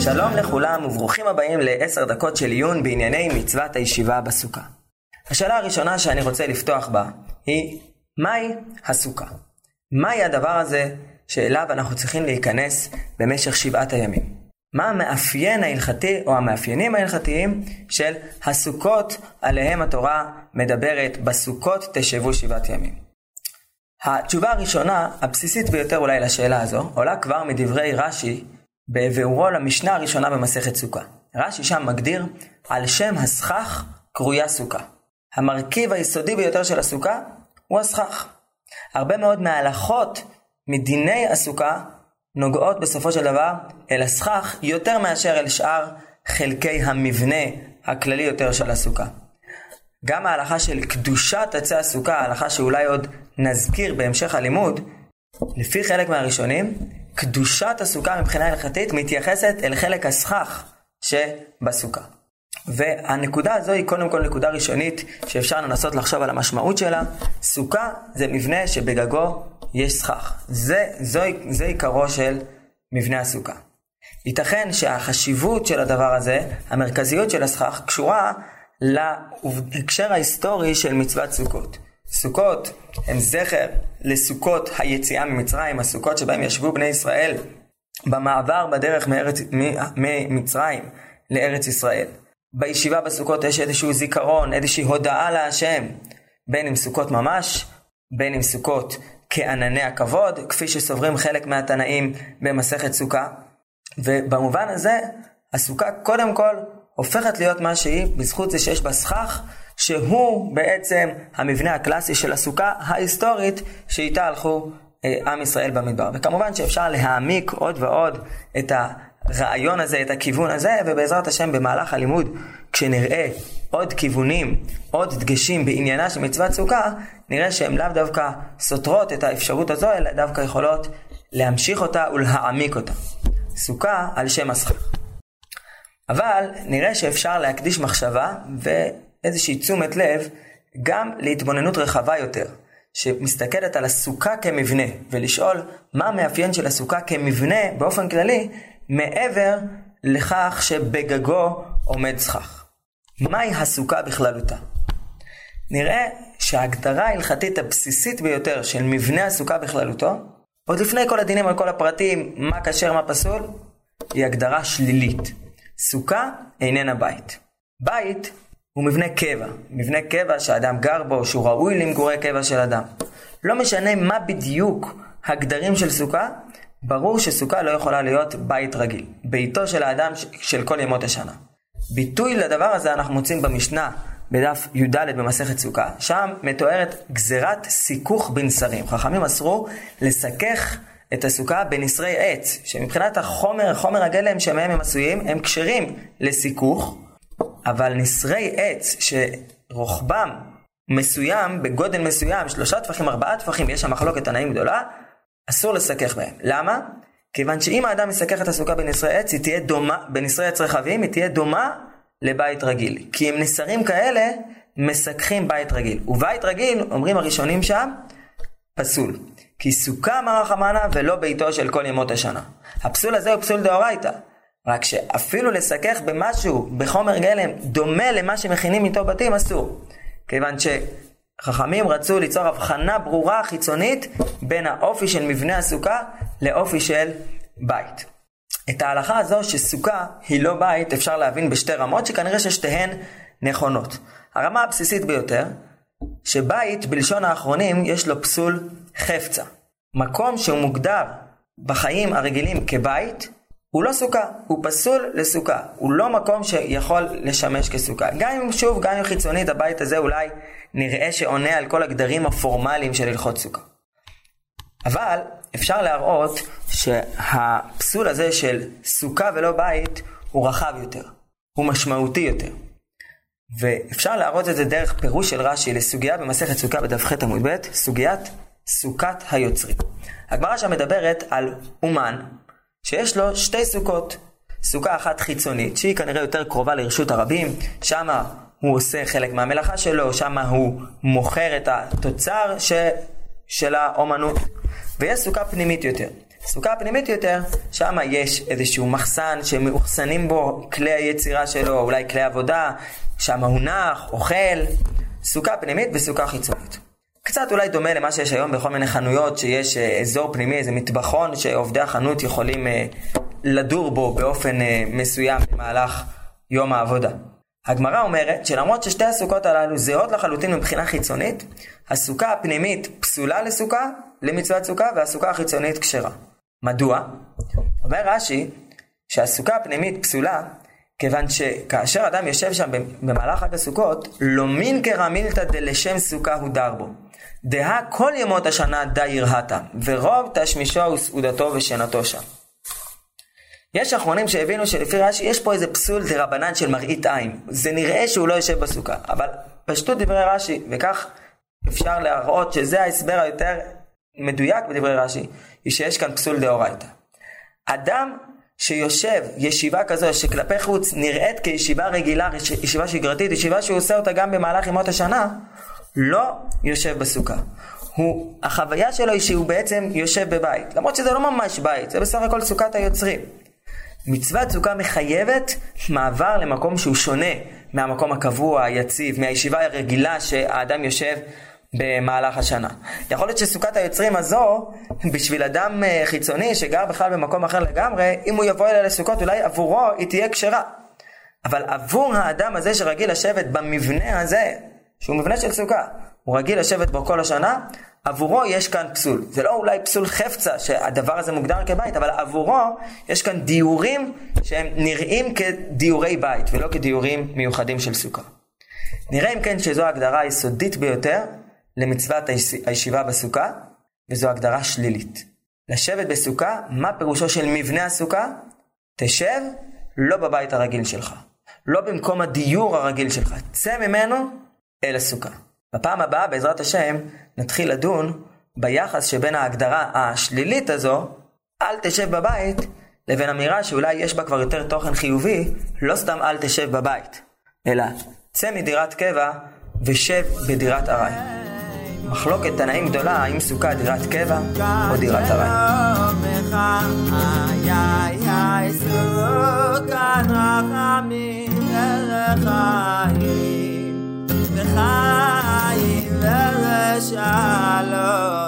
שלום לכולם וברוכים הבאים לעשר דקות של עיון בענייני מצוות הישיבה בסוכה. השאלה הראשונה שאני רוצה לפתוח בה היא, מהי הסוכה? מהי הדבר הזה שאליו אנחנו צריכים להיכנס במשך שבעת הימים? מה המאפיין ההלכתי או המאפיינים ההלכתיים של הסוכות עליהם התורה מדברת בסוכות תשבו שבעת ימים. התשובה הראשונה, הבסיסית ביותר אולי לשאלה הזו, עולה כבר מדברי רש"י בביאורו למשנה הראשונה במסכת סוכה. רש"י שם מגדיר על שם הסכך קרויה סוכה. המרכיב היסודי ביותר של הסוכה הוא הסכך. הרבה מאוד מההלכות מדיני הסוכה נוגעות בסופו של דבר אל הסכך יותר מאשר אל שאר חלקי המבנה הכללי יותר של הסוכה. גם ההלכה של קדושת עצי הסוכה, ההלכה שאולי עוד נזכיר בהמשך הלימוד, לפי חלק מהראשונים, קדושת הסוכה מבחינה הלכתית מתייחסת אל חלק הסכך שבסוכה. והנקודה הזו היא קודם כל נקודה ראשונית שאפשר לנסות לחשוב על המשמעות שלה. סוכה זה מבנה שבגגו יש סכך. זה, זו, זה עיקרו של מבנה הסוכה. ייתכן שהחשיבות של הדבר הזה, המרכזיות של הסכך, קשורה להקשר ההיסטורי של מצוות סוכות. סוכות הן זכר לסוכות היציאה ממצרים, הסוכות שבהם ישבו בני ישראל במעבר בדרך מארץ, ממצרים לארץ ישראל. בישיבה בסוכות יש איזשהו זיכרון, איזושהי הודאה להשם, בין אם סוכות ממש, בין אם סוכות כענני הכבוד, כפי שסוברים חלק מהתנאים במסכת סוכה. ובמובן הזה, הסוכה קודם כל הופכת להיות מה שהיא בזכות זה שיש בה סכך, שהוא בעצם המבנה הקלאסי של הסוכה ההיסטורית שאיתה הלכו אה, עם ישראל במדבר. וכמובן שאפשר להעמיק עוד ועוד את הרעיון הזה, את הכיוון הזה, ובעזרת השם במהלך הלימוד, כשנראה עוד כיוונים, עוד דגשים בעניינה של מצוות סוכה, נראה שהן לאו דווקא סותרות את האפשרות הזו, אלא דווקא יכולות להמשיך אותה ולהעמיק אותה. סוכה על שם הסכך. אבל נראה שאפשר להקדיש מחשבה ואיזושהי תשומת לב גם להתבוננות רחבה יותר, שמסתכלת על הסוכה כמבנה, ולשאול מה המאפיין של הסוכה כמבנה באופן כללי, מעבר לכך שבגגו עומד סכך. מהי הסוכה בכללותה? נראה שההגדרה ההלכתית הבסיסית ביותר של מבנה הסוכה בכללותו, עוד לפני כל הדינים על כל הפרטים, מה כשר מה פסול, היא הגדרה שלילית. סוכה איננה בית. בית הוא מבנה קבע, מבנה קבע שאדם גר בו, שהוא ראוי למגורי קבע של אדם. לא משנה מה בדיוק הגדרים של סוכה, ברור שסוכה לא יכולה להיות בית רגיל, ביתו של האדם של כל ימות השנה. ביטוי לדבר הזה אנחנו מוצאים במשנה בדף י"ד במסכת סוכה, שם מתוארת גזירת סיכוך בנסרים. חכמים אסרו לסכך את הסוכה בנסרי עץ, שמבחינת החומר, חומר הגלם שמהם הם עשויים, הם כשרים לסיכוך, אבל נסרי עץ שרוחבם מסוים, בגודל מסוים, שלושה טפחים, ארבעה טפחים, יש שם מחלוקת תנאים גדולה, אסור לסכך בהם. למה? כיוון שאם האדם יסכך את הסוכה בנסרי עץ, היא תהיה דומה, בנסרי עץ רחבים, היא תהיה דומה לבית רגיל. כי עם נסרים כאלה, מסככים בית רגיל. ובית רגיל, אומרים הראשונים שם, פסול. כי סוכה אמר החמנה ולא ביתו של כל ימות השנה. הפסול הזה הוא פסול דאורייתא. רק שאפילו לסכך במשהו, בחומר גלם, דומה למה שמכינים איתו בתים, אסור. כיוון שחכמים רצו ליצור הבחנה ברורה חיצונית בין האופי של מבנה הסוכה לאופי של בית. את ההלכה הזו שסוכה היא לא בית אפשר להבין בשתי רמות שכנראה ששתיהן נכונות. הרמה הבסיסית ביותר, שבית בלשון האחרונים יש לו פסול חפצה. מקום שהוא מוגדר בחיים הרגילים כבית, הוא לא סוכה, הוא פסול לסוכה, הוא לא מקום שיכול לשמש כסוכה. גם אם שוב, גם אם חיצונית הבית הזה אולי נראה שעונה על כל הגדרים הפורמליים של הלכות סוכה. אבל אפשר להראות שהפסול הזה של סוכה ולא בית הוא רחב יותר, הוא משמעותי יותר. ואפשר להראות את זה דרך פירוש של רש"י לסוגיה במסכת סוכה בדף ח עמוד ב', סוגיית סוכת היוצרים. הגמרא שם מדברת על אומן שיש לו שתי סוכות. סוכה אחת חיצונית, שהיא כנראה יותר קרובה לרשות הרבים, שמה הוא עושה חלק מהמלאכה שלו, שמה הוא מוכר את התוצר ש... של האומנות, ויש סוכה פנימית יותר. סוכה פנימית יותר, שם יש איזשהו מחסן שמאוחסנים בו כלי היצירה שלו, אולי כלי עבודה, שם הוא נח, אוכל, סוכה פנימית וסוכה חיצונית. קצת אולי דומה למה שיש היום בכל מיני חנויות, שיש אה, אזור פנימי, איזה מטבחון, שעובדי החנות יכולים אה, לדור בו באופן אה, מסוים במהלך יום העבודה. הגמרא אומרת שלמרות ששתי הסוכות הללו זהות לחלוטין מבחינה חיצונית, הסוכה הפנימית פסולה לסוכה, למצוות סוכה, והסוכה החיצונית כשרה. מדוע? אומר רש"י שהסוכה הפנימית פסולה כיוון שכאשר אדם יושב שם במהלך חג הסוכות, לא מין כרמילתא דלשם סוכה הוא דר בו. דהה כל ימות השנה די ירהתה, ורוב תשמישו וסעודתו ושנתו שם. יש אחרונים שהבינו שלפי רש"י יש פה איזה פסול דה רבנן של מראית עין. זה נראה שהוא לא יושב בסוכה, אבל פשטות דברי רש"י, וכך אפשר להראות שזה ההסבר היותר מדויק בדברי רש"י, היא שיש כאן פסול דאורייתא. אדם שיושב ישיבה כזו שכלפי חוץ נראית כישיבה רגילה, ישיבה שגרתית, ישיבה שהוא עושה אותה גם במהלך ימות השנה, לא יושב בסוכה. הוא, החוויה שלו היא שהוא בעצם יושב בבית, למרות שזה לא ממש בית, זה בסך הכל סוכת היוצרים. מצוות סוכה מחייבת מעבר למקום שהוא שונה מהמקום הקבוע, היציב, מהישיבה הרגילה שהאדם יושב במהלך השנה. יכול להיות שסוכת היוצרים הזו, בשביל אדם אה, חיצוני שגר בכלל במקום אחר לגמרי, אם הוא יבוא אליה לסוכות, אולי עבורו היא תהיה כשרה. אבל עבור האדם הזה שרגיל לשבת במבנה הזה, שהוא מבנה של סוכה, הוא רגיל לשבת בו כל השנה, עבורו יש כאן פסול. זה לא אולי פסול חפצה שהדבר הזה מוגדר כבית, אבל עבורו יש כאן דיורים שהם נראים כדיורי בית ולא כדיורים מיוחדים של סוכה. נראה אם כן שזו ההגדרה היסודית ביותר למצוות הישיבה בסוכה, וזו הגדרה שלילית. לשבת בסוכה, מה פירושו של מבנה הסוכה? תשב לא בבית הרגיל שלך, לא במקום הדיור הרגיל שלך, צא ממנו אל הסוכה. בפעם הבאה, בעזרת השם, נתחיל לדון ביחס שבין ההגדרה השלילית הזו, אל תשב בבית, לבין אמירה שאולי יש בה כבר יותר תוכן חיובי, לא סתם אל תשב בבית, אלא צא מדירת קבע ושב בדירת ארעי. מחלוקת תנאים גדולה, האם סוכה דירת קבע או דירת ארעי. וחיים ולשלום